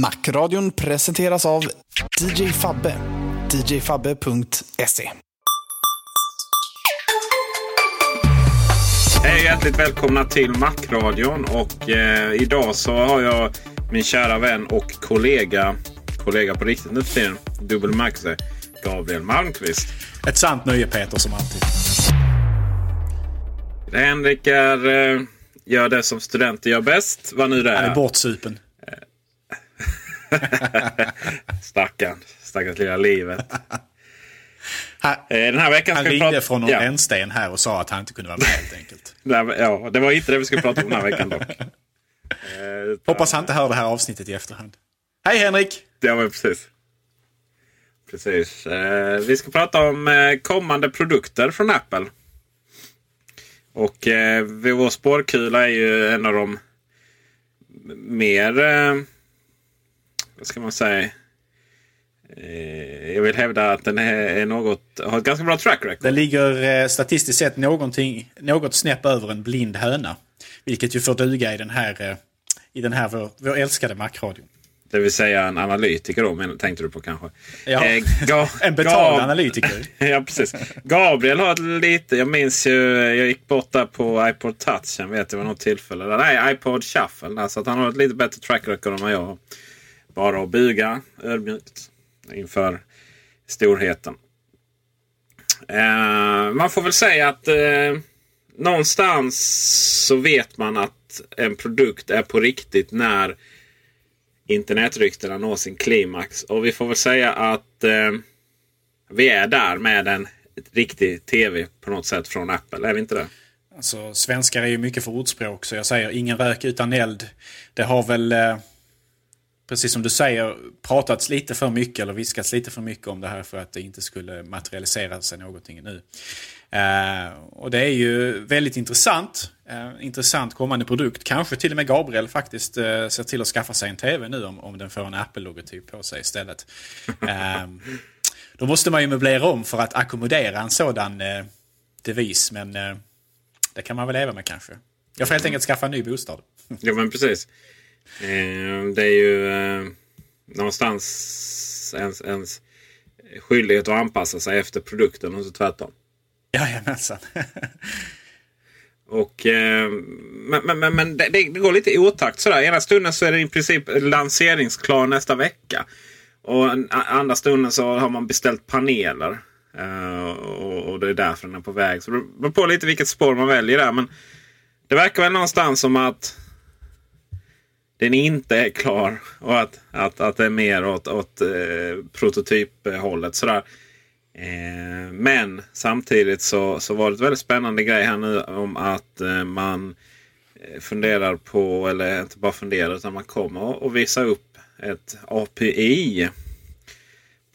Macradion presenteras av DJ Fabbe. djfabbe.se Hej hjärtligt välkomna till Macradion. Och eh, idag så har jag min kära vän och kollega, kollega på riktigt nu för tiden, dubbel bemärkelse, Gabriel Malmqvist. Ett sant nöje Peter som alltid. Henrik är, eh, gör det som studenter gör bäst. Vad nu det Han är. är bortsupen. Stackarn. Stackars lilla livet. Han, Eh, Den här veckan han ska vi ringde prata... från någon ja. rännsten här och sa att han inte kunde vara med helt enkelt. Ja, det var inte det vi skulle prata om den här veckan dock. Eh, utan- Hoppas han inte hör det här avsnittet i efterhand. Hej Henrik! Ja, men precis. Precis. Eh, vi ska prata om eh, kommande produkter från Apple. Och eh, vår spårkula är ju en av de mer... Vad ska man säga? Eh, jag vill hävda att den är, något, har ett ganska bra track record. Det ligger eh, statistiskt sett någonting, något snäpp över en blind höna. Vilket ju får duga i den här, eh, i den här vår, vår älskade Macradion. Det vill säga en analytiker då, tänkte du på kanske. Ja, Eh, Ga- en betald Ga- analytiker. ja, precis. Gabriel har lite... Jag minns ju... Jag gick bort där på iPod Touch. Jag vet det var något tillfälle. Nej, iPod Shuffle. Så att han har ett lite bättre track record än vad jag har. Bara att buga ödmjukt inför storheten. Eh, man får väl säga att eh, någonstans så vet man att en produkt är på riktigt när internetryktena når sin klimax. Och vi får väl säga att eh, vi är där med en riktig tv på något sätt från Apple. Är vi inte det? Alltså, svenskar är ju mycket för ordspråk så jag säger ingen rök utan eld. Det har väl, eh, precis som du säger, pratats lite för mycket eller viskats lite för mycket om det här för att det inte skulle materialisera sig någonting nu. Eh, och det är ju väldigt intressant. Eh, intressant kommande produkt. Kanske till och med Gabriel faktiskt eh, ser till att skaffa sig en tv nu om, om den får en Apple-logotyp på sig istället. Eh, då måste man ju möblera om för att ackommodera en sådan eh, devis. Men eh, det kan man väl leva med kanske. Jag får helt enkelt skaffa en ny bostad. Ja men precis. Eh, det är ju eh, någonstans ens, ens skyldighet att anpassa sig efter produkten och så tvärtom. Jajamensan. Och, eh, men men, men, men det, det går lite i otakt sådär. Ena stunden så är det i princip lanseringsklar nästa vecka. Och andra stunden så har man beställt paneler. Och, och det är därför den är på väg. Så det beror på lite vilket spår man väljer där. Men det verkar väl någonstans som att den inte är klar. Och att, att, att det är mer åt, åt eh, prototyphållet. Sådär. Eh, men samtidigt så, så var det ett väldigt spännande grej här nu om att eh, man eh, funderar på, eller inte bara funderar utan man kommer att visa upp ett API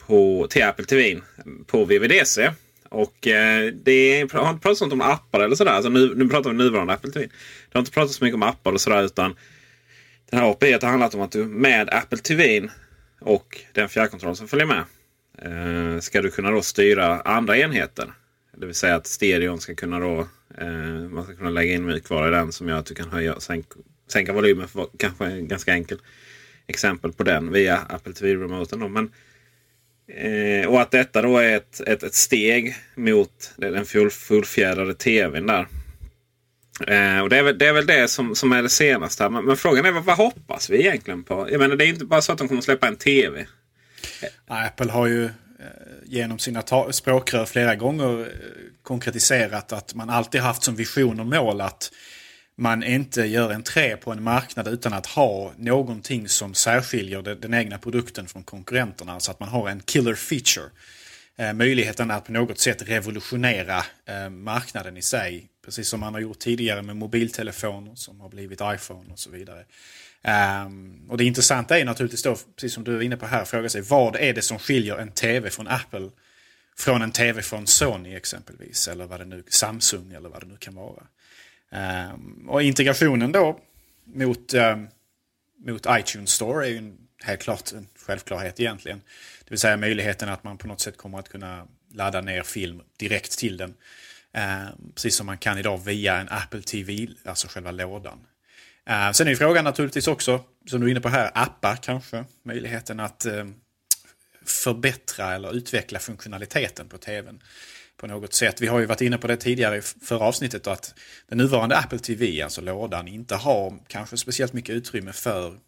på, till Apple TV på VVDC. Och eh, det har inte pratats om appar eller sådär. Alltså nu, nu pratar vi nuvarande Apple TV. Det har inte pratats så mycket om appar och sådär utan den här API har handlat om att du med Apple TV och den fjärrkontroll som följer med eh, ska du kunna då styra andra enheter. Det vill säga att stereon ska kunna då eh, man ska kunna lägga in mjukvara i den som gör att du kan höja sänk, sänka volymen. För kanske en ganska enkel exempel på den via Apple TV-remoten. Men, eh, och att detta då är ett, ett, ett steg mot den full, fullfjädrade tvn där. Eh, och det är, väl, det är väl det som, som är det senaste. Men, men frågan är vad, vad hoppas vi egentligen på? Jag menar, det är inte bara så att de kommer släppa en TV. Apple har ju eh, genom sina språkrör flera gånger eh, konkretiserat att man alltid haft som vision och mål att man inte gör entré på en marknad utan att ha någonting som särskiljer den egna produkten från konkurrenterna. Så alltså att man har en killer feature. Eh, möjligheten att på något sätt revolutionera eh, marknaden i sig. Precis som man har gjort tidigare med mobiltelefoner som har blivit iPhone och så vidare. Ehm, och det intressanta är naturligtvis då, precis som du är inne på här, fråga sig vad är det som skiljer en tv från Apple från en tv från Sony exempelvis, eller vad det nu, Samsung eller vad det nu kan vara. Ehm, och integrationen då mot, ehm, mot iTunes Store är ju en, helt klart en självklarhet egentligen. Det vill säga möjligheten att man på något sätt kommer att kunna ladda ner film direkt till den. Eh, precis som man kan idag via en Apple TV, alltså själva lådan. Eh, sen är frågan naturligtvis också, som du är inne på här, appar kanske. Möjligheten att eh, förbättra eller utveckla funktionaliteten på tvn på något sätt. Vi har ju varit inne på det tidigare i förra avsnittet att den nuvarande Apple TV, alltså lådan, inte har kanske speciellt mycket utrymme för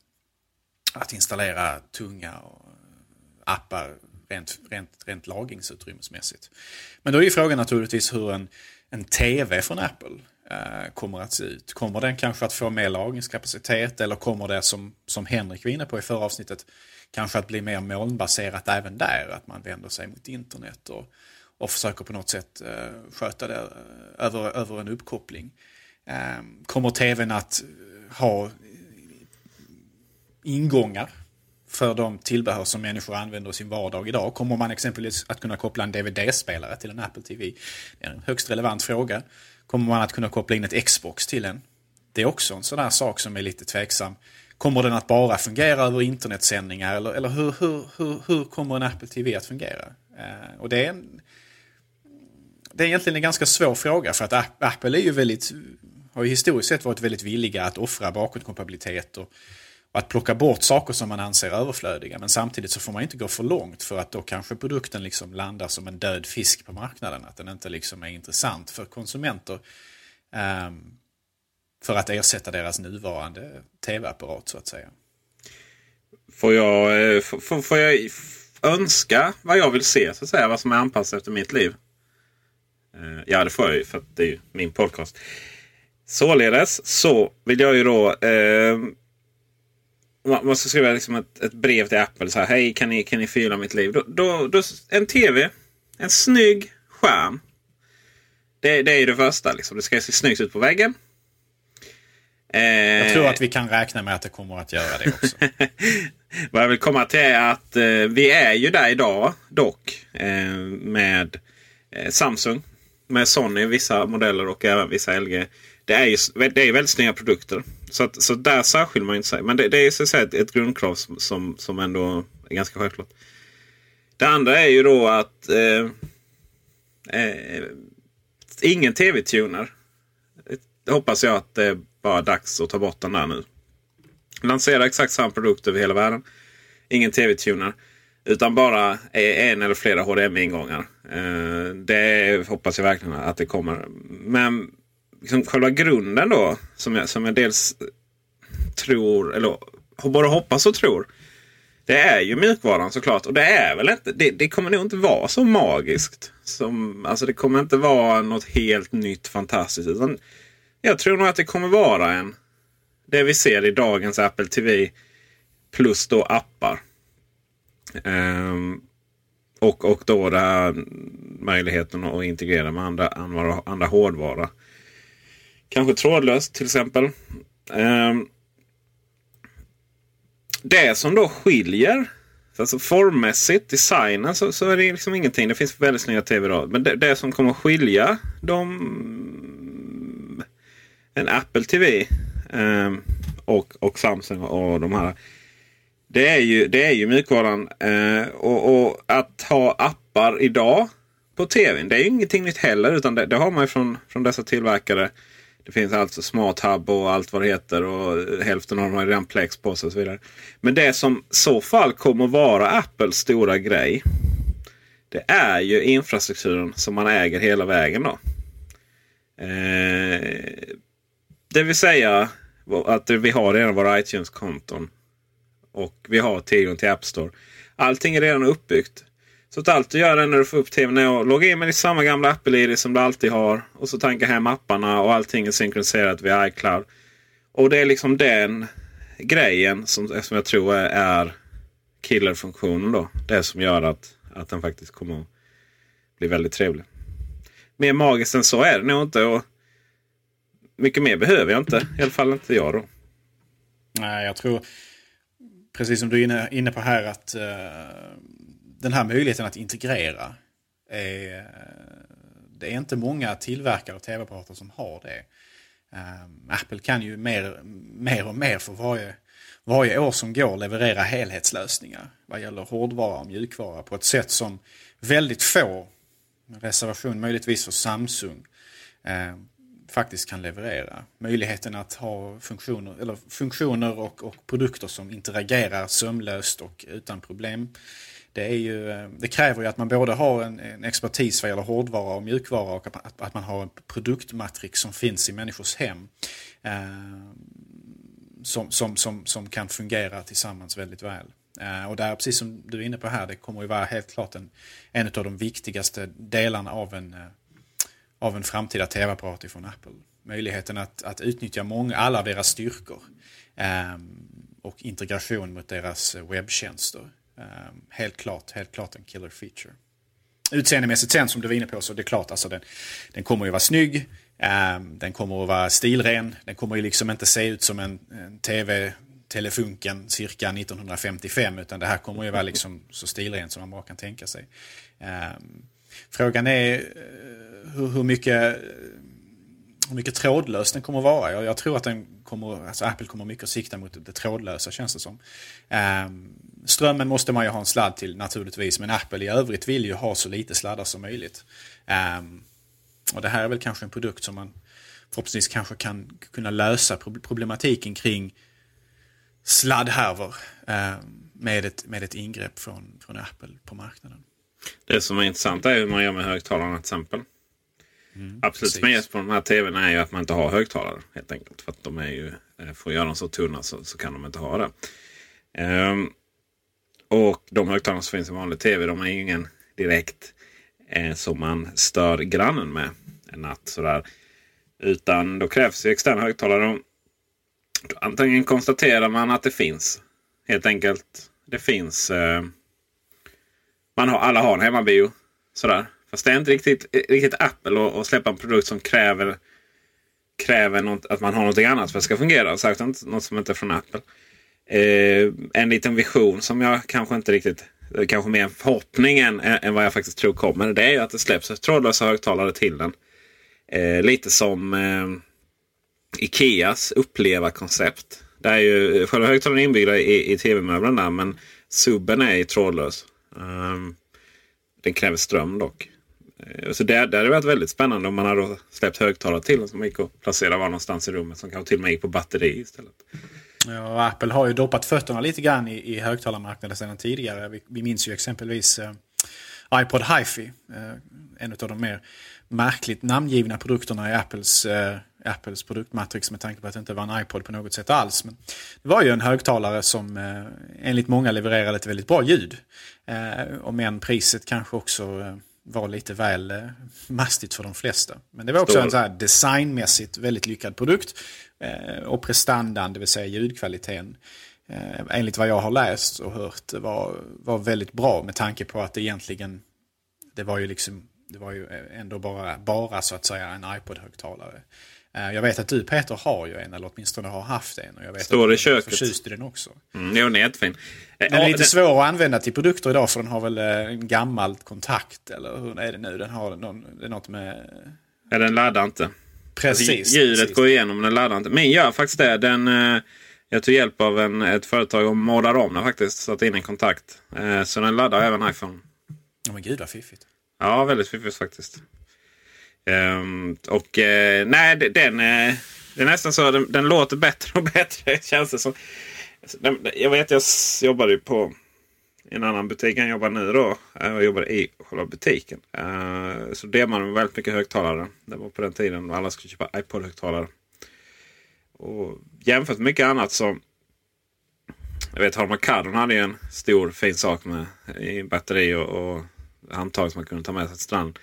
att installera tunga appar rent, rent, rent lagringsutrymmesmässigt. Men då är ju frågan naturligtvis hur en, en TV från Apple eh, kommer att se ut. Kommer den kanske att få mer lagringskapacitet eller kommer det som, som Henrik var inne på i förra avsnittet kanske att bli mer molnbaserat även där? Att man vänder sig mot internet och och försöker på något sätt eh, sköta det eh, över, över en uppkoppling. Eh, kommer tvn att ha ingångar för de tillbehör som människor använder i sin vardag idag? Kommer man exempelvis att kunna koppla en DVD-spelare till en Apple TV? Det är en högst relevant fråga. Kommer man att kunna koppla in ett Xbox till en? Det är också en sån där sak som är lite tveksam. Kommer den att bara fungera över internetsändningar eller, eller hur, hur, hur, hur kommer en Apple TV att fungera? Eh, och det är en, det är egentligen en ganska svår fråga för att Apple är ju väldigt, har ju historiskt sett varit väldigt villiga att offra bakåtkompatibilitet och, och att plocka bort saker som man anser överflödiga. Men samtidigt så får man inte gå för långt för att då kanske produkten liksom landar som en död fisk på marknaden. Att den inte liksom är intressant för konsumenter. Um, för att ersätta deras nuvarande tv-apparat så att säga. Får jag, eh, får, får jag önska vad jag vill se, så att säga, vad som är anpassat efter mitt liv? Eh, ja, det får jag ju för att det är ju min podcast. Således så vill jag ju då eh, man ska skriva liksom ett, ett, brev till Apple. så här, Hej, kan ni, kan ni fylla mitt liv? Då, då, då, en TV, en snygg skärm. Det, det är ju det första. Liksom. Det ska se snyggt ut på väggen. Eh, jag tror att vi kan räkna med att det kommer att göra det också. Vad jag vill komma till är att eh, vi är ju där idag dock. Eh, med eh, Samsung med Sony vissa modeller och även vissa LG. Det är ju det är väldigt snygga produkter. Så, att, så där särskiljer man inte sig. Men det, det är så att säga ett, ett grundkrav som, som, som ändå är ganska självklart. Det andra är ju då att eh, eh, ingen tv-tuner. Det hoppas jag att det är bara dags att ta bort den där nu. Lansera exakt samma produkt över hela världen. Ingen tv-tuner. Utan bara en eller flera HDMI-ingångar. Eh, det hoppas jag verkligen att det kommer. Men liksom själva grunden då som jag, som jag dels tror, eller både hoppas och tror. Det är ju mjukvaran såklart. Och det är väl inte, det, det, kommer nog inte vara så magiskt. Som, alltså det kommer inte vara något helt nytt fantastiskt. Utan jag tror nog att det kommer vara en, det vi ser i dagens Apple TV plus då appar. Um, och, och då den här möjligheten att integrera med andra, andra, andra hårdvara. Kanske trådlöst till exempel. Eh, det som då skiljer Alltså formmässigt, designen så, så, är det liksom ingenting. Det finns väldigt snygga tv då. Men det, det, som kommer att skilja dem, en Apple TV eh, och, och Samsung och de här. Det är ju, det är ju mjukvaran. Eh, och, och, att ha appar idag på tvn. Det är ju ingenting nytt heller. Utan det, det har man ju från, från dessa tillverkare. Det finns alltså Smart Hub och allt vad det heter. Och hälften av dem har redan Plex på sig och så vidare. Men det som i så fall kommer vara Apples stora grej. Det är ju infrastrukturen som man äger hela vägen. då. Eh, det vill säga att vi har redan våra iTunes-konton. Och vi har tillgång till App Store. Allting är redan uppbyggt. Så att allt du gör när du får upp tvn är att logga in med samma gamla Apple-id som du alltid har. Och så tanka hem apparna och allting är synkroniserat via iCloud. Och det är liksom den grejen som, som jag tror är killerfunktionen då. Det som gör att, att den faktiskt kommer att bli väldigt trevlig. Mer magiskt än så är det nog inte. Och mycket mer behöver jag inte. I alla fall inte jag då. Nej, jag tror precis som du är inne, på här att uh, den här möjligheten att integrera är, det är inte många tillverkare och tv-apparater som har det. Um, Apple kan ju mer, mer och mer för varje, varje år som går leverera helhetslösningar vad gäller hårdvara och mjukvara på ett sätt som väldigt få, reservation möjligtvis för Samsung, eh, faktiskt kan leverera. Möjligheten att ha funktioner, eller funktioner och, och produkter som interagerar sömlöst och utan problem. Det, är ju, eh, det kräver ju att man både har en, en expertis vad gäller hårdvara och mjukvara och att, att man har en produktmatrix som finns i människors hem. Eh, som, som, som, som kan fungera tillsammans väldigt väl. Eh, och där, precis som du är inne på här, det kommer ju vara helt klart en, en av de viktigaste delarna av en, eh, av en framtida tv-apparat från Apple. Möjligheten att, att utnyttja många, alla deras styrkor eh, och integration mot deras eh, webbtjänster. Ehm, helt klart, helt klart en killer feature. Utseendemässigt sen som du var inne på så det är klart, alltså den, den kommer ju vara snygg. Ehm, den kommer att vara stilren. Den kommer ju liksom inte se ut som en, en tv Telefunken cirka 1955 utan det här kommer ju vara liksom så stilrent som man bara kan tänka sig. Um, frågan är uh, hur, hur, mycket, hur mycket trådlös den kommer att vara. Jag, jag, tror att den kommer, alltså Apple kommer mycket att sikta mot det trådlösa känns det som. Um, strömmen måste man ju ha en sladd till naturligtvis men Apple i övrigt vill ju ha så lite sladdar som möjligt. Um, och det här är väl kanske en produkt som man förhoppningsvis kanske kan kunna lösa problematiken kring sladdhärvor eh, med, ett, med ett ingrepp från, från Apple på marknaden. Det som är intressant är hur man gör med högtalarna till exempel. Mm, Absolut smidigast på de här tvn är ju att man inte har högtalare helt enkelt. För att de är ju, eh, för att göra dem så tunna så, så kan de inte ha det. Um, och de högtalarna som finns i vanlig tv de är ju ingen direkt eh, som man stör grannen med en natt. Sådär. Utan då krävs ju externa högtalare. Antingen konstaterar man att det finns. Helt enkelt. Det finns. Eh, man har, alla har en hemmabio. Sådär. Fast det är inte riktigt, riktigt Apple att, att släppa en produkt som kräver, kräver något, att man har något annat för att det ska fungera. Särskilt något som inte är från Apple. Eh, en liten vision som jag kanske inte riktigt eh, kanske mer en förhoppning än, än vad jag faktiskt tror kommer. Det är ju att det släpps trådlösa högtalare till den. Eh, lite som eh, Ikeas upplevarkoncept. Där är ju själva högtalaren inbyggda i, i tv-möblerna men subben är trådlös. Um, den kräver ström dock. Eh, så det, det hade varit väldigt spännande om man hade släppt högtalare till den som gick att placera var någonstans i rummet. Som kanske till och med gick på batteri istället. Ja, Apple har ju doppat fötterna lite grann i, i högtalarmarknaden sedan tidigare. Vi, vi minns ju exempelvis eh, iPod HiFi. Eh, en av de mer märkligt namngivna produkterna i Apples eh, Apples produktmatrix med tanke på att det inte var en iPod på något sätt alls. Men det var ju en högtalare som eh, enligt många levererade ett väldigt bra ljud. Eh, om än priset kanske också eh, var lite väl eh, mastigt för de flesta. Men det var också Stor. en så här designmässigt väldigt lyckad produkt. Eh, och prestandan, det vill säga ljudkvaliteten, eh, enligt vad jag har läst och hört, var, var väldigt bra med tanke på att det egentligen, det var ju liksom det var ju ändå bara, bara så att säga en iPod-högtalare. Eh, jag vet att du Peter har ju en, eller åtminstone har haft en. Och jag vet Står att i köket. förtjust i den också. Mm, den är jättefin. Den är lite svår att använda till produkter idag för den har väl eh, en gammal kontakt. Eller hur är det nu? Den har någon, det är något med... Ja, den laddar inte. Precis. Alltså, ljudet precis. går igenom, den laddar inte. Min gör faktiskt det. Den, eh, Jag tog hjälp av en, ett företag och målade om den faktiskt. Satte in en kontakt. Eh, så den laddar även iPhone. Ja, men gud vad fiffigt. Ja, väldigt fiffigt faktiskt. Um, och uh, nej, det- den, uh, det är nästan så den, den låter bättre och bättre. Känns det som. Alltså, den, jag vet, jag jobbade ju på en annan butik än jag jobbar nu då. Eh, jag jobbade i själva butiken. Uh, så det man väldigt mycket högtalare. Det var på den tiden då alla skulle köpa iPod-högtalare. Och jämfört med mycket annat så. Jag vet Harman Kardon hade ju en stor fin sak med i batteri och, och handtag som man kunde ta med sig till stranden.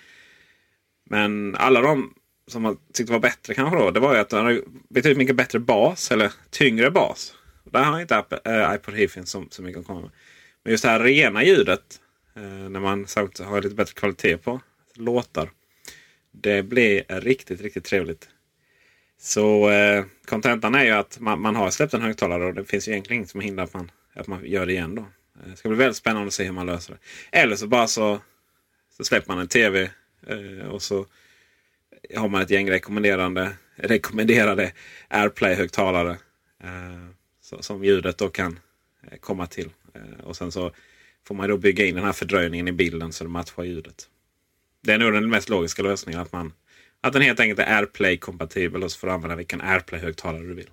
Men alla de som man tyckte var bättre kanske då. Det var ju att den hade betydligt mycket bättre bas. Eller tyngre bas. Där har inte Apple, äh, iPod Hiffin så, så mycket att komma med. Men just det här rena ljudet. äh, när man har lite bättre kvalitet på låtar. Det blir riktigt, riktigt trevligt. Så eh, kontentan är ju att man, man har släppt en högtalare och det finns ju egentligen inget som hindrar att man, att man gör det igen. då. Eh, det ska bli väldigt spännande att se hur man löser det. Eller så bara så, så släpper man en tv eh, och så har man ett gäng rekommenderande, rekommenderade AirPlay-högtalare. Eh, så, som ljudet då kan eh, komma till. Eh, och sen så får man då bygga in den här fördröjningen i bilden så det matchar ljudet. Det är nog den mest logiska lösningen. Att, man, att den helt enkelt är AirPlay-kompatibel och så får du använda vilken AirPlay-högtalare du vill.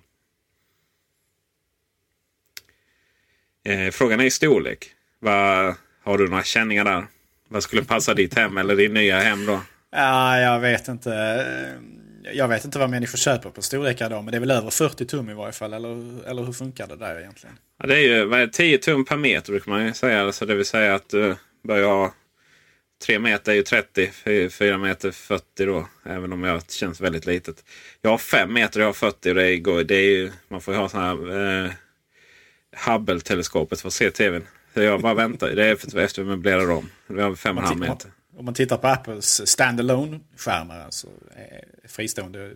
Eh, frågan är i storlek. Vad, har du några känningar där? Vad skulle passa ditt hem eller din nya hem då? Ja, jag vet inte. Jag vet inte vad människor köper på storlekar då, men det är väl över 40 tum i varje fall. Eller, eller hur funkar det där egentligen? Ja, det är ju vad är det, 10 tum per meter brukar man ju säga. Alltså det vill säga att du börjar ha 3 meter är ju 30, 4 meter 40 då. Även om jag känns väldigt litet. Jag har 5 meter och jag har 40. Och det är, det är ju, man får ju ha sån här eh, Hubble-teleskopet för att se tvn. Jag bara väntar. Det är efter vi möblerar om. Vi har 5,5 meter. Om man tittar på Apples standalone skärmar alltså eh, fristående eh,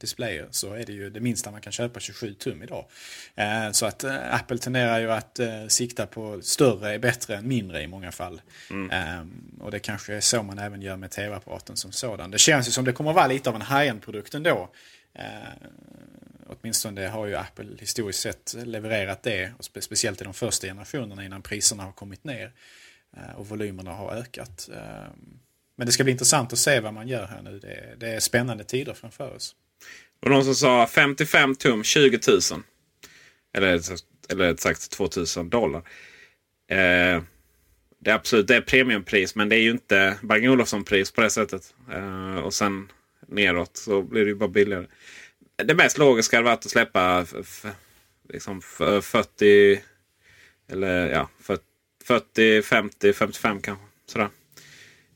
displayer, så är det ju det minsta man kan köpa 27 tum idag. Eh, så att Apple tenderar ju att sikta på större är bättre än mindre i många fall. Eh, och det kanske är så man även gör med tv-apparaten som sådan. Det känns ju som det kommer vara lite av en high-end-produkt ändå. Åtminstone har ju Apple historiskt sett levererat det, och spe speciellt i de första generationerna innan priserna har kommit ner eh, och volymerna har ökat. Ehm, men det ska bli intressant att se vad man gör här nu. Det är, det är spännande tider framför oss. Och någon som sa 55 tum 20 000. Eller, eller rätt sagt 2000 dollar. Eh, det är absolut det är premiumpris men det är ju inte Bang Olufsen-pris på det sättet. Eh, och sen neråt så blir det ju bara billigare. Det mest logiska hade varit att släppa liksom f- 40 eller ja 40, 50, 55 kanske. Sådär.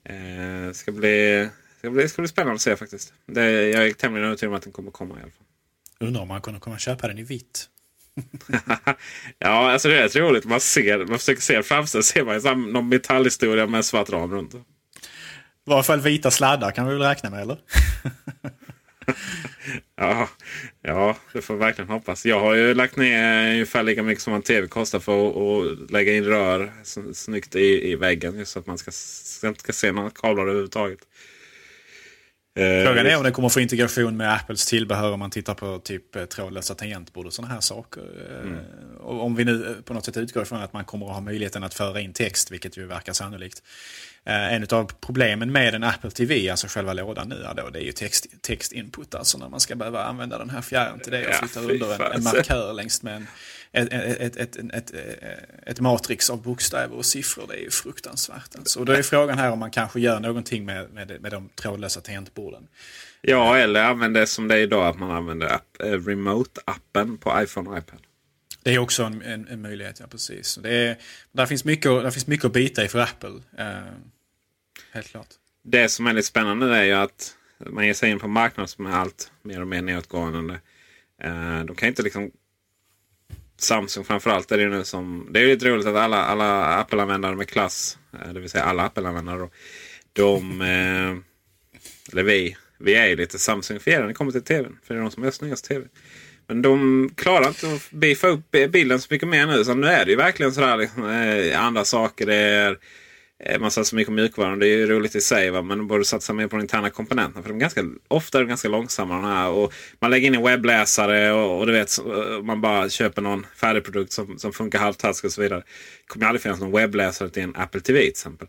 Eh, ska bli, ska bli, ska bli spännande att se faktiskt. Det, jag är tämligen övertygad om att den kommer komma i alla fall. Undrar om man kunde komma köpa den i vitt. ja, alltså det är rätt roligt. Man, ser, man försöker se framför sig. Ser man sam- någon metallhistoria med en svart ram runt. I varje fall vita sladdar kan vi väl räkna med eller? Ja, ja, det får verkligen hoppas. Jag har ju lagt ner ungefär lika mycket som en tv kostar för att, lägga in rör snyggt i, i väggen. Just så att man ska, ska se några kablar överhuvudtaget. Eh, Frågan är om det kommer få integration med Apples tillbehör om man tittar på typ eh, trådlösa tangentbord och sådana här saker. Eh, Och om vi nu på något sätt utgår ifrån att man kommer att ha möjligheten att föra in text, vilket ju verkar sannolikt. Eh, En av problemen med en Apple TV, alltså själva lådan nu, är då, det är ju text, textinput. Alltså när man ska behöva använda den här fjärren till det och Ja, flytta fy under en, en markör längs med en, ett, ett, ett, ett, ett, ett matrix av bokstäver och siffror. Det är ju fruktansvärt. Alltså. Och då är frågan här om man kanske gör någonting med, med, med de trådlösa tangentborden. Ja, eller använder som det är idag. Att man använder app, eh, remote-appen på iPhone och iPad. Det är också en, en, en möjlighet, ja precis. Det är, där, finns mycket, där finns mycket att bita i för Apple. Helt klart. Det som är lite spännande är ju att man ger sig in på marknaden som är allt mer och mer nedåtgående. Eh, de kan inte liksom... Samsung framförallt är det ju nu som... Det är ju lite roligt att alla, alla Apple-användare med klass, eh, det vill säga alla Apple-användare då, de... Eh, eller vi, vi är ju lite Samsung-fierade när det kommer till tvn. För det är de som har snyggast tv. Men de klarar inte att beefa upp bilden så mycket mer nu. Så nu är det ju verkligen sådär liksom, andra saker. Det är Eh, man satsar mycket på mjukvaran. Det är ju roligt i sig. Va? Men borde satsa mer på de interna komponenterna. För de är ganska, ofta är de ganska långsamma. De här. Och man lägger in en webbläsare och, och du vet, eh, man bara köper någon färdig produkt som, som funkar halvtaskigt och så vidare. Det kommer aldrig finnas någon webbläsare till en Apple TV till exempel.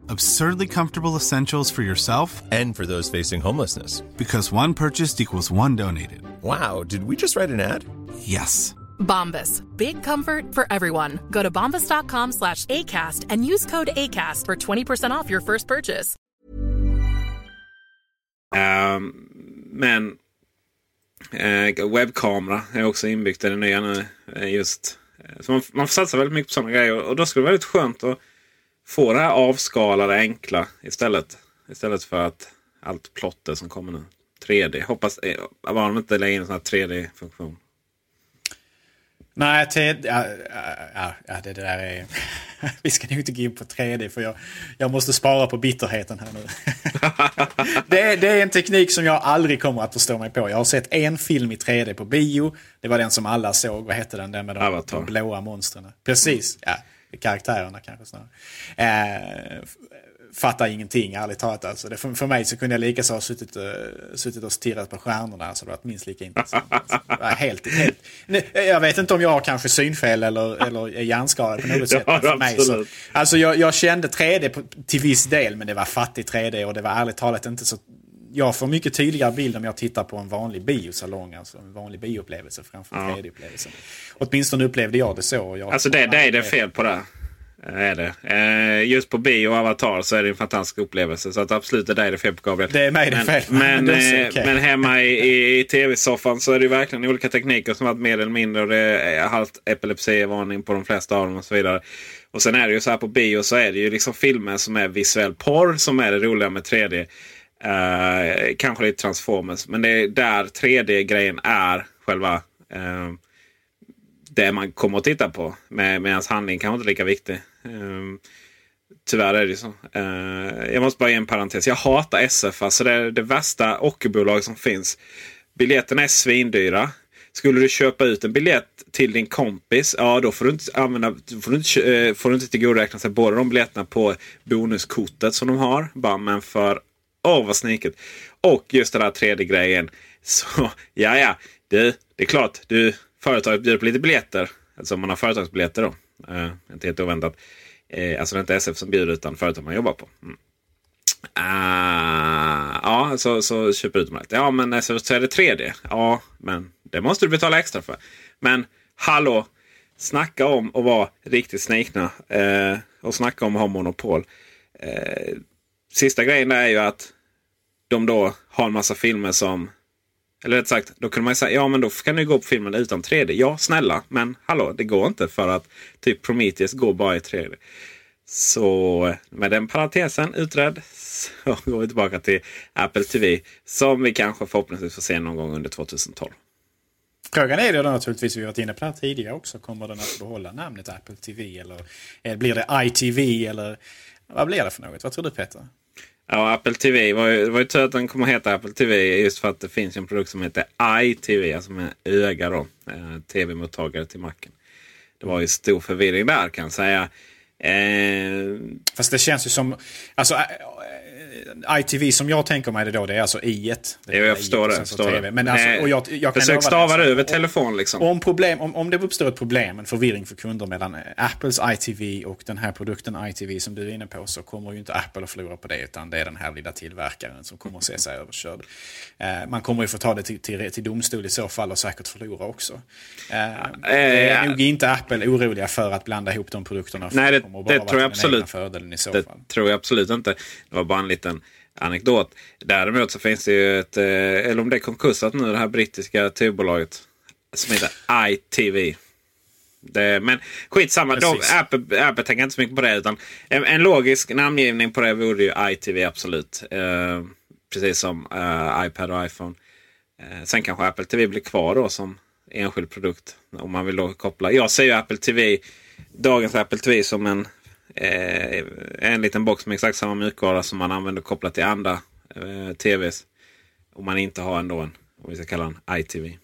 Absurdly comfortable essentials for yourself and for those facing homelessness. Because one purchased equals one donated. Wow, did we just write an ad? Yes. Bombas. Big comfort for everyone. Go to bombas.com slash ACAST and use code ACAST for 20% off your first purchase. Um, men uh, webbkamera är också inbyggt i det nya nu. Uh, just, uh, så man, man får satsa väldigt mycket på sådana grejer. Och då skulle det vara väldigt skönt att få det här avskalade enkla istället. Istället för att allt plotter som kommer nu. 3D. Hoppas att de inte lägger in en sån här 3D-funktion. Nej, t- ja, ja, ja, det där är... Vi ska nog inte gå in på 3D för jag, jag måste spara på bitterheten här nu. det, är, det är en teknik som jag aldrig kommer att förstå mig på. Jag har sett en film i 3D på bio. Det var den som alla såg. Vad hette den? Den med de, de blåa monstren. Precis. Ja, karaktärerna kanske snarare. Eh, fattar ingenting, ärligt talat. Alltså. Det, för, för mig så kunde jag lika så ha suttit, uh, suttit och stirrat på stjärnorna. Alltså, det var minst lika intressant. Alltså. helt, helt. Jag vet inte om jag har kanske synfel eller, eller är hjärnskadad på något sätt. Ja, för mig så, alltså, jag, jag kände 3D på, till viss del, men det var fattig 3D och det var ärligt talat inte så jag får mycket tydligare bild om jag tittar på en vanlig biosalong, alltså en vanlig bioupplevelse framför ja. 3D-upplevelsen. Åtminstone upplevde jag det så. Jag alltså det, det är det fel på det. Är det. Eh, just på bio och Avatar så är det en fantastisk upplevelse. Så att absolut det där är det fel på Gabriel. Det är mig det är fel. Men, men, eh, okay. men hemma i, i tv-soffan så är det verkligen olika tekniker som varit mer eller mindre. Och det är halvt epilepsivarning på de flesta av dem och så vidare. Och sen är det ju så här på bio så är det ju liksom filmer som är visuell porr som är det roliga med 3D. Eh, kanske lite Transformers. Men det är där 3D-grejen är själva eh, det man kommer att titta på. Med, Medan handling kanske inte är lika viktig. Eh, tyvärr är det så. Eh, jag måste bara ge en parentes. Jag hatar SF. Alltså det är det värsta ockerbolag som finns. Biljetterna är svindyra. Skulle du köpa ut en biljett till din kompis, ja då får du inte, använda, får du inte, eh, får du inte tillgodoräkna sig båda de biljetterna på bonuskortet som de har. Bara, men för, åh vad sniket. Och just den här tredje grejen. Så ja, ja, du, det är klart. Du, företaget bjuder på lite biljetter. Alltså om man har företagsbiljetter då. Uh, inte helt oväntat. Uh, alltså det är inte SF som bjuder utan företag man jobbar på. Mm. Uh, ja, så, så köper du ut dem. Ja, men SF, så är det 3D. Ja, men det måste du betala extra för. Men hallå! Snacka om att vara riktigt snikna. Uh, eh, och snacka om att ha monopol. Sista grejen är ju att de då har en massa filmer som... Eller rätt sagt, då kunde man säga ja men då kan du gå på filmen utan 3D. Ja, snälla, men hallå, det går inte för att typ Prometheus går bara i 3D. Så med den parentesen utredd så går vi tillbaka till Apple TV. Som vi kanske förhoppningsvis får se någon gång under 2012. Frågan är då naturligtvis, vi har varit inne på det här tidigare också, kommer den att behålla namnet Apple TV eller blir det iTV eller vad blir det för något? Vad tror du Peter? Ja, Apple TV var ju, det var ju tur att den kommer att heta Apple TV just för att det finns en produkt som heter iTV, alltså med öga då. Eh, Tv-mottagare till macken. Det var ju stor förvirring där kan jag säga. Eh... Fast det känns ju som... Alltså, eh, ITV som jag tänker mig det då, det är alltså i1. Det jag förstår det. Förstår det. Men alltså, och jag, jag Försök stava det över telefon liksom. Om, problem, om, om det uppstår ett problem, en förvirring för kunder mellan Apples ITV och den här produkten ITV som du är inne på så kommer ju inte Apple att förlora på det utan det är den här lilla tillverkaren som kommer att se sig överkörd. Eh, man kommer ju få ta det till, till, till, domstol i så fall och säkert förlora också. Eh, det är nog inte Apple oroliga för att blanda ihop de produkterna. Nej, det, det, tror jag absolut. det fall. tror jag absolut inte. Det var bara en liten anekdot. Däremot så finns det ju ett, eh, eller om det är konkursat nu, det här brittiska tv-bolaget som heter ITV. Det, men skitsamma, de, Apple, Apple tänker inte så mycket på det. Utan en, en logisk namngivning på det vore ju ITV absolut. Eh, precis som eh, iPad och iPhone. Eh, sen kanske Apple TV blir kvar då som enskild produkt. Om man vill då koppla. Jag ser ju Apple TV, dagens Apple TV som en eh, en liten box med exakt samma mjukvara som man använder kopplat till andra eh, TVs. Om man inte har ändå en, om vi ska kalla den iTV.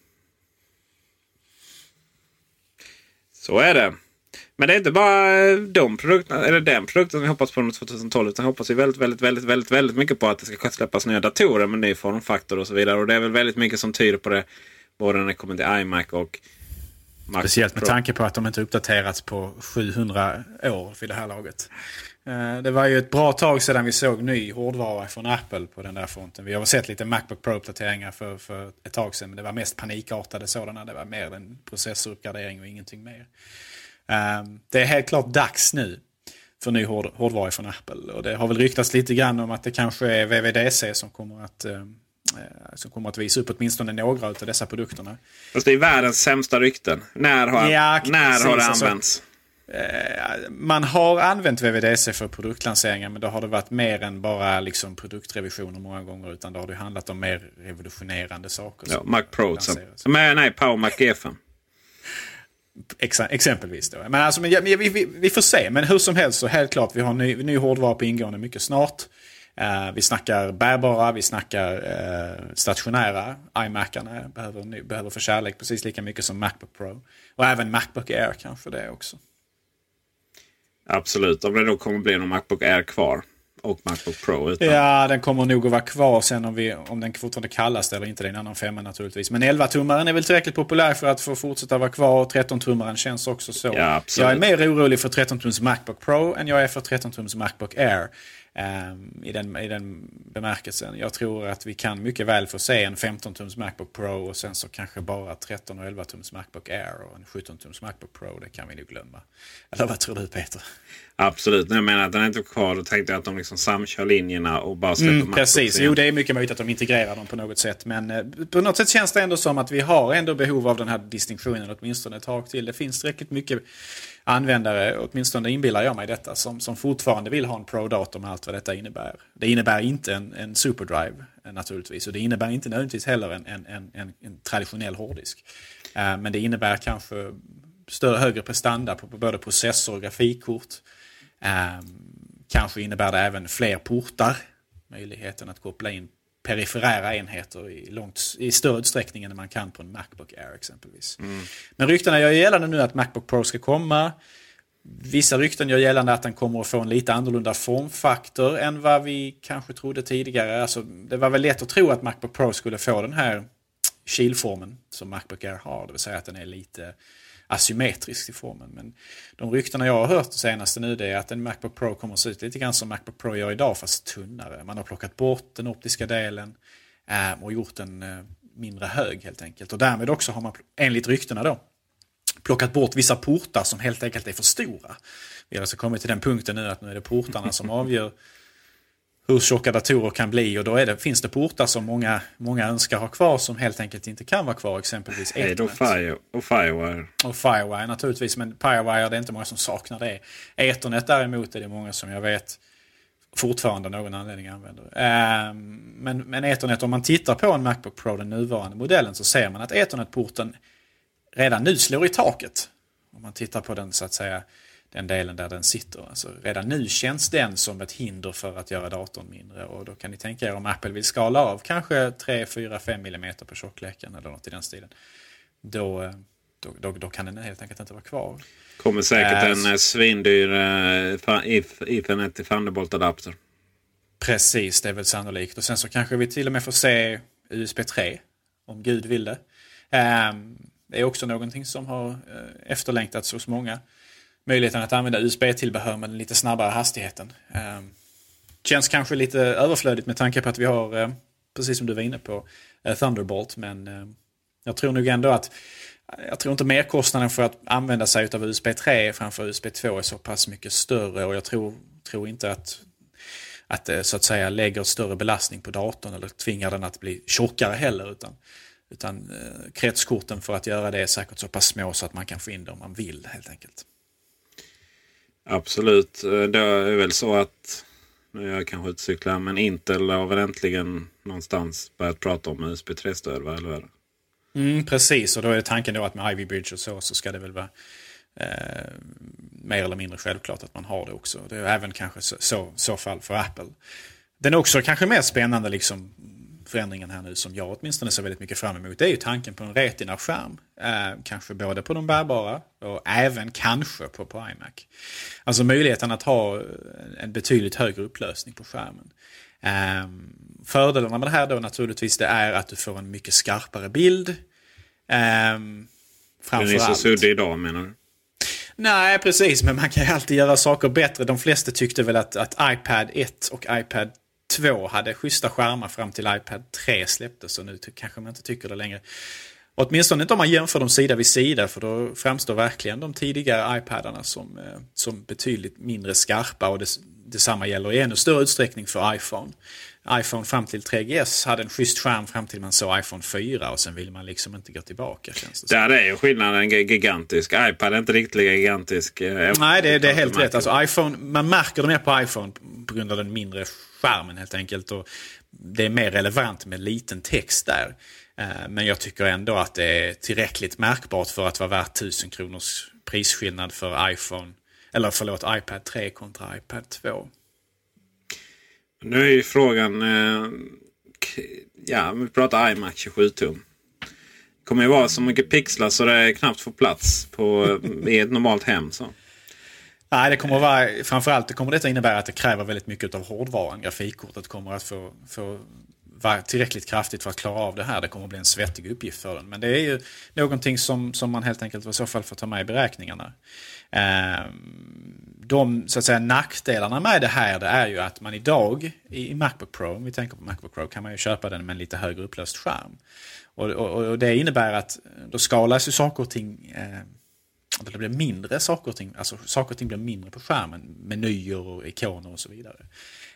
Så är det. Men det är inte bara eh, de produkterna, eller den produkten vi hoppas på under 2012. Utan hoppas vi väldigt, väldigt, väldigt, väldigt, väldigt mycket på att det ska släppas nya datorer med ny formfaktor och så vidare. Och det är väl väldigt mycket som tyder på det. Både när det kommer till iMac och Speciellt med tanke på att de inte uppdaterats på 700 år vid det här laget. Eh, det var ju ett bra tag sedan vi såg ny hårdvara från Apple på den där fronten. Vi har sett lite Macbook Pro-uppdateringar för, för ett tag sedan. Men det var mest panikartade sådana. Det var mer en processoruppgradering och ingenting mer. Eh, det är helt klart dags nu för ny hård, hårdvara från Apple. Och det har väl ryktats lite grann om att det kanske är VVDC som kommer att Eh, som kommer att visa upp åtminstone några av dessa produkterna. Fast det är världens sämsta rykten. När har, ja, när precis, har det alltså, använts? Alltså, man har använt VVDC för produktlanseringar men då har det varit mer än bara liksom produktrevisioner många gånger. Utan då har det handlat om mer revolutionerande saker. Ja, Mac Pro. Som, nej, Power Mac G5. Ex exempelvis då. Men alltså, men, vi, vi, vi, får se. Men hur som helst så helt klart vi har ny, ny hårdvara på ingående mycket snart. Uh, vi snackar bärbara, vi snackar uh, stationära. iMacarna behöver, behöver få kärlek precis lika mycket som Macbook Pro. Och även Macbook Air kanske det också. Absolut, om det då kommer bli någon Macbook Air kvar. Och Macbook Pro. Utan... Ja, den kommer nog att vara kvar sen om, vi, om den fortfarande kallas det eller inte. Det är en annan femma naturligtvis. Men 11-tummaren är väl tillräckligt populär för att få fortsätta vara kvar. 13-tummaren känns också så. Ja, jag är mer orolig för 13-tums Macbook Pro än jag är för 13-tums Macbook Air. Um, i, den, I den bemärkelsen. Jag tror att vi kan mycket väl få se en 15-tums Macbook Pro och sen så kanske bara 13 och 11-tums Macbook Air och en 17-tums Macbook Pro. Det kan vi nog glömma. Eller vad tror du Peter? Absolut, jag menar att den är inte kvar. Då tänkte jag att de liksom samkör linjerna och bara släpper mm, Precis, jo det är mycket möjligt att de integrerar dem på något sätt. Men eh, på något sätt känns det ändå som att vi har ändå behov av den här distinktionen åtminstone ett tag till. Det finns tillräckligt mycket användare, åtminstone inbillar jag mig detta, som, som fortfarande vill ha en Pro-dator med allt vad detta innebär. Det innebär inte en, en SuperDrive eh, naturligtvis och det innebär inte nödvändigtvis heller en, en, en, en traditionell hårddisk. Uh, men det innebär kanske större, högre prestanda på, på både processor och grafikkort. Eh, kanske innebär det även fler portar. Möjligheten att koppla in periferära enheter i, långt, i större utsträckning än man kan på en Macbook Air exempelvis. Mm. Men ryktena gör gällande nu att Macbook Pro ska komma. Vissa rykten gör gällande att den kommer att få en lite annorlunda formfaktor än vad vi kanske trodde tidigare. Alltså, det var väl lätt att tro att Macbook Pro skulle få den här kilformen som Macbook Air har. Det vill säga att den är lite asymmetrisk i formen. Men de ryktena jag har hört senaste nu det är att en Macbook Pro kommer att se ut lite grann som Macbook Pro gör idag fast tunnare. Man har plockat bort den optiska delen eh, och gjort den eh, mindre hög helt enkelt. Och därmed också har man enligt ryktena då plockat bort vissa portar som helt enkelt är för stora. Vi har alltså kommit till den punkten nu att nu är det portarna som avgör hur tjocka datorer kan bli och då det, finns det portar som många, många önskar ha kvar som helt enkelt inte kan vara kvar, exempelvis Hej då Fire, och Firewire. Och Firewire naturligtvis, men Firewire det är inte många som saknar det. Ethernet däremot är det många som jag vet fortfarande någon anledning använder. Um, men, men Ethernet, om man tittar på en Macbook Pro, den nuvarande modellen, så ser man att Ethernet-porten redan nu slår i taket. Om man tittar på den så att säga den delen där den sitter. Alltså, redan nu känns den som ett hinder för att göra datorn mindre och då kan ni tänka er om Apple vill skala av kanske 3, 4, 5 mm på tjockleken eller något i den stilen. Då, då, då, då kan den helt enkelt inte vara kvar. Kommer säkert äh, en äh, svindyr äh, Ethernet Thunderbolt-adapter. Precis, det är väl sannolikt. Och sen så kanske vi till och med får se USB 3. Om Gud vill det. Ähm, det är också någonting som har efterlängtats hos många möjligheten att använda USB-tillbehör med den lite snabbare hastigheten. Eh, känns kanske lite överflödigt med tanke på att vi har, eh, precis som du var inne på, eh, Thunderbolt. Men eh, jag tror nog ändå att eh, jag tror inte merkostnaden för att använda sig av USB 3 framför USB 2 är så pass mycket större och jag tror, tror inte att, att det så att säga lägger större belastning på datorn eller tvingar den att bli tjockare heller. Utan, utan eh, kretskorten för att göra det är säkert så pass små så att man kan få in det om man vill helt enkelt. Absolut. Eh, det är väl så att, nu är jag kanske ute cyklar, men Intel har väl äntligen någonstans börjat prata om USB 3-stöd, va? eller hur? Mm, precis, och då är tanken då att med Ivy Bridge och så, så ska det väl vara eh, mer eller mindre självklart att man har det också. Det är även kanske så, så, så fall för Apple. Den är också kanske mer spännande liksom förändringen här nu som jag åtminstone ser väldigt mycket fram emot. Det är ju tanken på en Retina-skärm. Eh, kanske både på de bärbara och även kanske på, på iMac. Alltså möjligheten att ha en betydligt högre upplösning på skärmen. Eh, fördelarna med det här då naturligtvis det är att du får en mycket skarpare bild. Eh, Den är så suddig idag menar du? Nej, precis. Men man kan ju alltid göra saker bättre. De flesta tyckte väl att, att iPad 1 och iPad 2 hade schyssta skärmar fram till iPad 3 släpptes och nu kanske man inte tycker det längre. Åtminstone inte om man jämför dem sida vid sida för då framstår verkligen de tidigare iPadarna som, eh, som betydligt mindre skarpa och det, detsamma gäller i ännu större utsträckning för iPhone. iPhone fram till 3GS hade en schysst skärm fram till man såg iPhone 4 och sen vill man liksom inte gå tillbaka. Känns det Där är ju skillnaden gigantisk. iPad är inte riktigt lika gigantisk. Eh, Nej, det, det är helt rätt. Alltså, iPhone, man märker det mer på iPhone på grund av den mindre skärmen helt enkelt. Och det är mer relevant med liten text där. Eh, men jag tycker ändå att det är tillräckligt märkbart för att vara värt 1000 kronors prisskillnad för iPhone, eller förlåt, iPad 3 kontra iPad 2. Nu är ju frågan, eh, ja, vi pratar iMac 27 tum. Det kommer ju vara så mycket pixlar så det knappt får plats på, eh, i ett normalt hem. Så. Nej, det kommer att vara, framförallt det kommer detta innebära att det kräver väldigt mycket av hårdvaran. Grafikkortet kommer att få, få vara tillräckligt kraftigt för att klara av det här. Det kommer att bli en svettig uppgift för den. Men det är ju någonting som, som man helt enkelt i så fall får ta med i beräkningarna. Ehm, de så att säga, nackdelarna med det här det är ju att man idag i Macbook Pro, om vi tänker på Macbook Pro, kan man ju köpa den med en lite högre upplöst skärm. Och, och, och det innebär att då skalas ju saker och ting eh, det blir mindre saker och ting, alltså saker och ting blir mindre på skärmen. Menyer och ikoner och så vidare.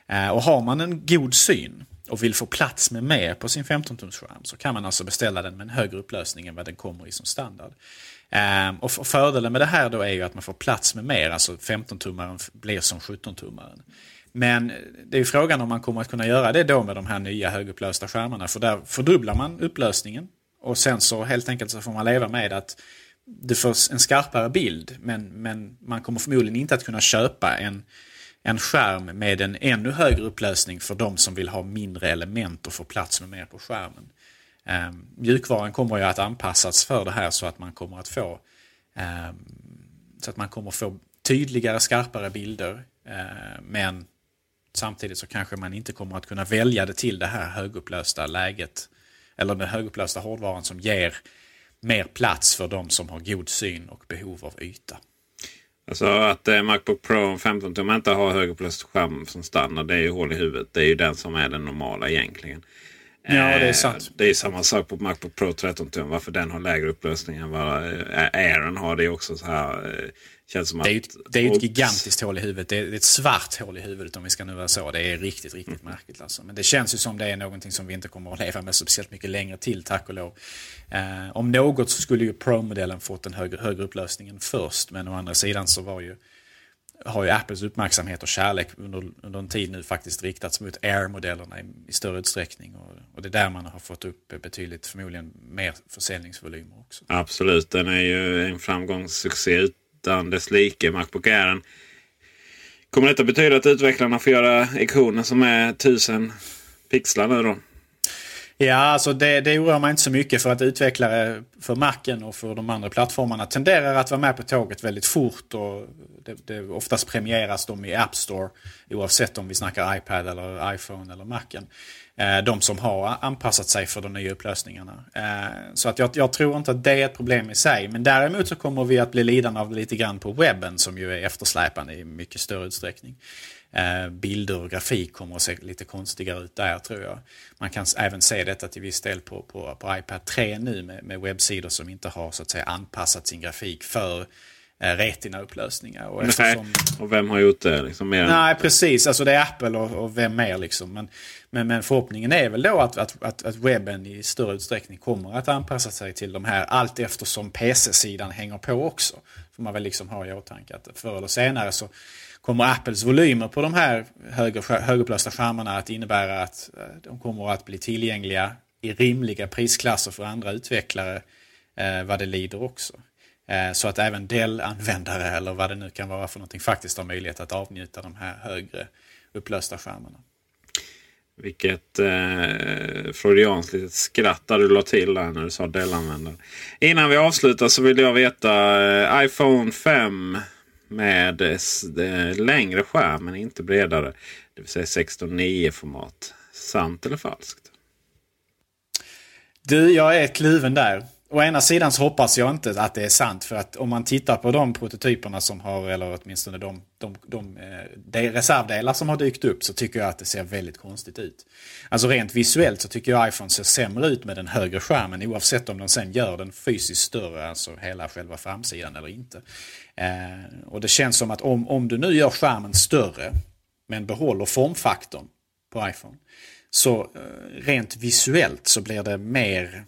Eh, och har man en god syn och vill få plats med mer på sin 15-tumsskärm så kan man alltså beställa den med en högre upplösning än vad den kommer i som standard. Ehm, och fördelen med det här då är ju att man får plats med mer, alltså 15-tummaren blir som 17-tummaren. Men det är ju frågan om man kommer att kunna göra det då med de här nya högupplösta skärmarna. För där fördubblar man upplösningen och sen så helt enkelt så får man leva med att du får en skarpare bild men, men man kommer förmodligen inte att kunna köpa en, en skärm med en ännu högre upplösning för de som vill ha mindre element och få plats med mer på skärmen. Eh, mjukvaran kommer ju att anpassas för det här så att man kommer att få eh, så att man kommer få tydligare, skarpare bilder. Eh, men samtidigt så kanske man inte kommer att kunna välja det till det här högupplösta läget. Eller den högupplösta hårdvaran som ger mer plats för de som har god syn och behov av yta. Alltså att eh, Macbook Pro 15 tum inte har högupplöst skärm som standard. Det är ju hål i huvudet. Det är ju den som är den normala egentligen. Ja, det är sant. Eh, det är samma sak på Macbook Pro 13 tum. Varför den har lägre upplösning än vad eh, Airen har. Det är också så här. Eh, känns som det är ju att, det är ett gigantiskt hål i huvudet. Det är ett svart hål i huvudet om vi ska nu vara så. Det är riktigt, riktigt Mm. märkligt. Alltså. Men det känns ju som det är någonting som vi inte kommer att leva med speciellt mycket längre till, tack och lov. Eh, om något så skulle ju Pro-modellen fått en högre, högre upplösning än först. Men å andra sidan så var ju har ju Apples uppmärksamhet och kärlek under, under en tid nu faktiskt riktats mot Air-modellerna i, i större utsträckning. Och, och det är där man har fått upp betydligt, förmodligen mer försäljningsvolymer också. Absolut, den är ju en framgångssuccé utan dess like. Macbook Airen. Kommer detta betyda att utvecklarna får göra ikoner som är 1000 pixlar nu då? Ja, alltså det, det oroar mig inte så mycket för att utvecklare för Macen och för de andra plattformarna tenderar att vara med på tåget väldigt fort. Och det, det, oftast premieras de i App Store oavsett om vi snackar iPad eller iPhone eller Macen. Eh, de som har anpassat sig för de nya upplösningarna. Eh, så att jag, jag, tror inte att det är ett problem i sig. Men däremot så kommer vi att bli lidande av lite grann på webben som ju är eftersläpande i mycket större utsträckning. Eh, bilder och grafik kommer att se lite konstigare ut där tror jag. Man kan även se detta till viss del på, på, på iPad 3 nu med, med webbsidor som inte har så att säga anpassat sin grafik för retina-upplösningar. Och, eftersom... och vem har gjort det? Liksom mer Nej, precis. Alltså det är Apple och, och vem mer liksom. Men, men, men förhoppningen är väl då att, att, att, att webben i större utsträckning kommer att anpassa sig till de här allt eftersom PC-sidan hänger på också. Får man väl liksom ha i åtanke att förr eller senare så kommer Apples volymer på de här höger, högupplösta skärmarna att innebära att de kommer att bli tillgängliga i rimliga prisklasser för andra utvecklare eh, vad det lider också. Eh, så att även Dell-användare eller vad det nu kan vara för någonting faktiskt har möjlighet att avnjuta de här högre upplösta skärmarna. Vilket eh, freudianskt litet skratt du la till där när du sa Dell-användare. Innan vi avslutar så vill jag veta eh, iPhone 5 med eh, längre skärm men inte bredare. Det vill säga 16.9 format. Sant eller falskt? Du, jag är kluven där. Å ena sidan så hoppas jag inte att det är sant för att om man tittar på de prototyperna som har, eller åtminstone de, de, de, eh, de reservdelar som har dykt upp så tycker jag att det ser väldigt konstigt ut. Alltså rent visuellt så tycker jag iPhone ser sämre ut med den högre skärmen oavsett om de sen gör den fysiskt större, alltså hela själva framsidan eller inte. Eh, och det känns som att om, om du nu gör skärmen större men behåller formfaktorn på iPhone så eh, rent visuellt så blir det mer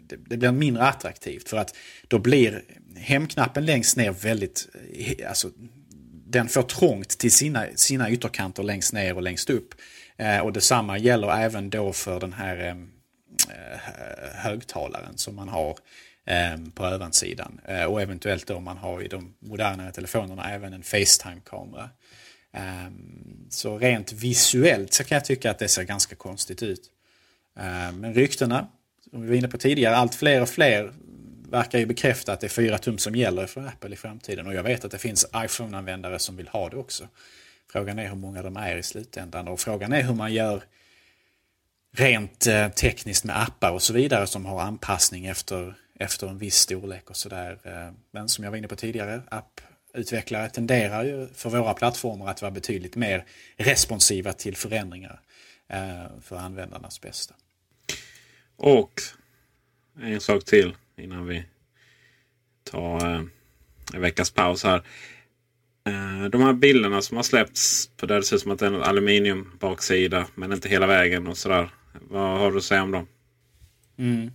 det, det blir mindre attraktivt för att då blir hemknappen längst ner väldigt, eh, alltså den får trångt till sina, sina ytterkanter längst ner och längst upp. Eh, och detsamma gäller även då för den här eh, eh högtalaren som man har eh, på ovansidan. Eh, och eventuellt då man har i de modernare telefonerna även en Facetime-kamera. Eh, så rent visuellt så kan jag tycka att det ser ganska konstigt ut. Men ryktena som vi var inne på tidigare, allt fler och fler verkar ju bekräfta att det är 4 tum som gäller för Apple i framtiden. Och jag vet att det finns iPhone-användare som vill ha det också. Frågan är hur många de är i slutändan och frågan är hur man gör rent eh, tekniskt med appar och så vidare som har anpassning efter, efter en viss storlek och sådär. Eh, men som jag var inne på tidigare, apputvecklare tenderar ju för våra plattformar att vara betydligt mer responsiva till förändringar eh, för användarnas bästa. Och en sak till innan vi tar eh, en veckas paus här. Eh, de här bilderna som har släppts på där det ser ut som att det är en aluminium baksida men inte hela vägen och sådär. Vad har du att säga om dem? Mm.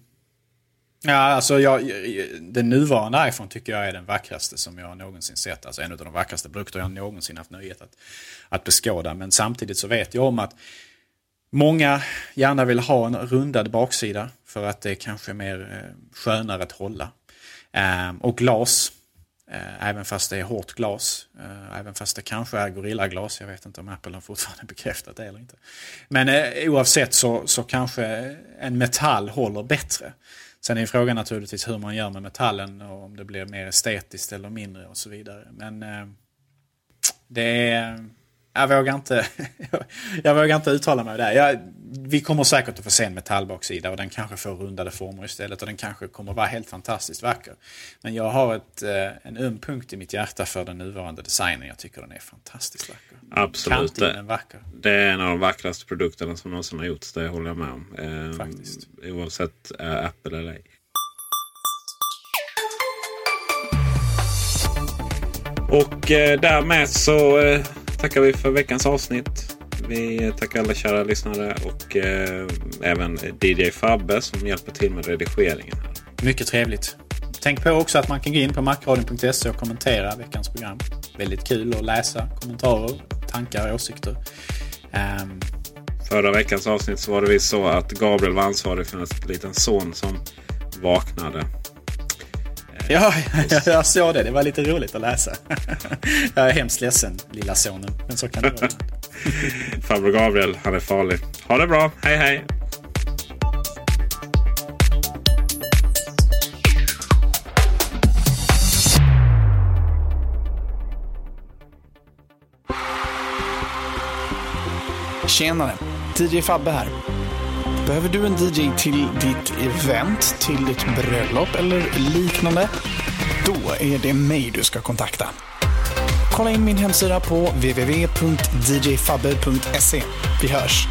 Ja, alltså jag, den nuvarande iPhone tycker jag är den vackraste som jag någonsin sett. Alltså en av de vackraste produkter jag någonsin haft nöjet att, att beskåda. Men samtidigt så vet jag om att Många gärna vill ha en rundad baksida för att det är kanske mer eh, skönare att hålla. Ehm, och glas. Eh, även fast det är hårt glas. Eh, även fast det kanske är gorillaglas, Jag vet inte om Apple har fortfarande bekräftat det eller inte. Men oavsett så, så kanske en metall håller bättre. Sen är frågan naturligtvis hur man gör med metallen och om det blir mer estetiskt eller mindre och så vidare. Men det är... Jag vågar inte, jag vågar inte uttala mig där. Jag, vi kommer säkert att få se en metallbaksida och den kanske får rundade former istället och den kanske kommer vara helt fantastiskt vacker. Men jag har ett, eh, en öm punkt i mitt hjärta för den nuvarande designen. Jag tycker den är fantastiskt vacker. Absolut. Det, vacker. det är en av de vackraste produkterna som någonsin har gjorts. Det håller jag med om. Eh, Faktiskt. Oavsett eh, Apple eller ej. Och eh, därmed så eh, tackar vi för veckans avsnitt. Vi tackar alla kära lyssnare och eh, även DJ Fabbe som hjälper till med redigeringen. Här. Mycket trevligt. Tänk på också att man kan gå in på macradion.se och kommentera veckans program. Väldigt kul att läsa kommentarer, tankar och åsikter. Um... Förra veckans avsnitt så var det visst så att Gabriel var ansvarig för en liten son som vaknade. Ja, jag såg det. Det var lite roligt att läsa. Jag är hemskt ledsen, lilla sonen. Men så kan det vara. Farbror Gabriel, han är farlig. Ha det bra. Hej hej! Tjenare! DJ Fabbe här. Behöver du en DJ till ditt event, till ditt bröllop eller liknande? Då är det mig du ska kontakta. Kolla in min hemsida på www.djfabbe.se. Vi hörs!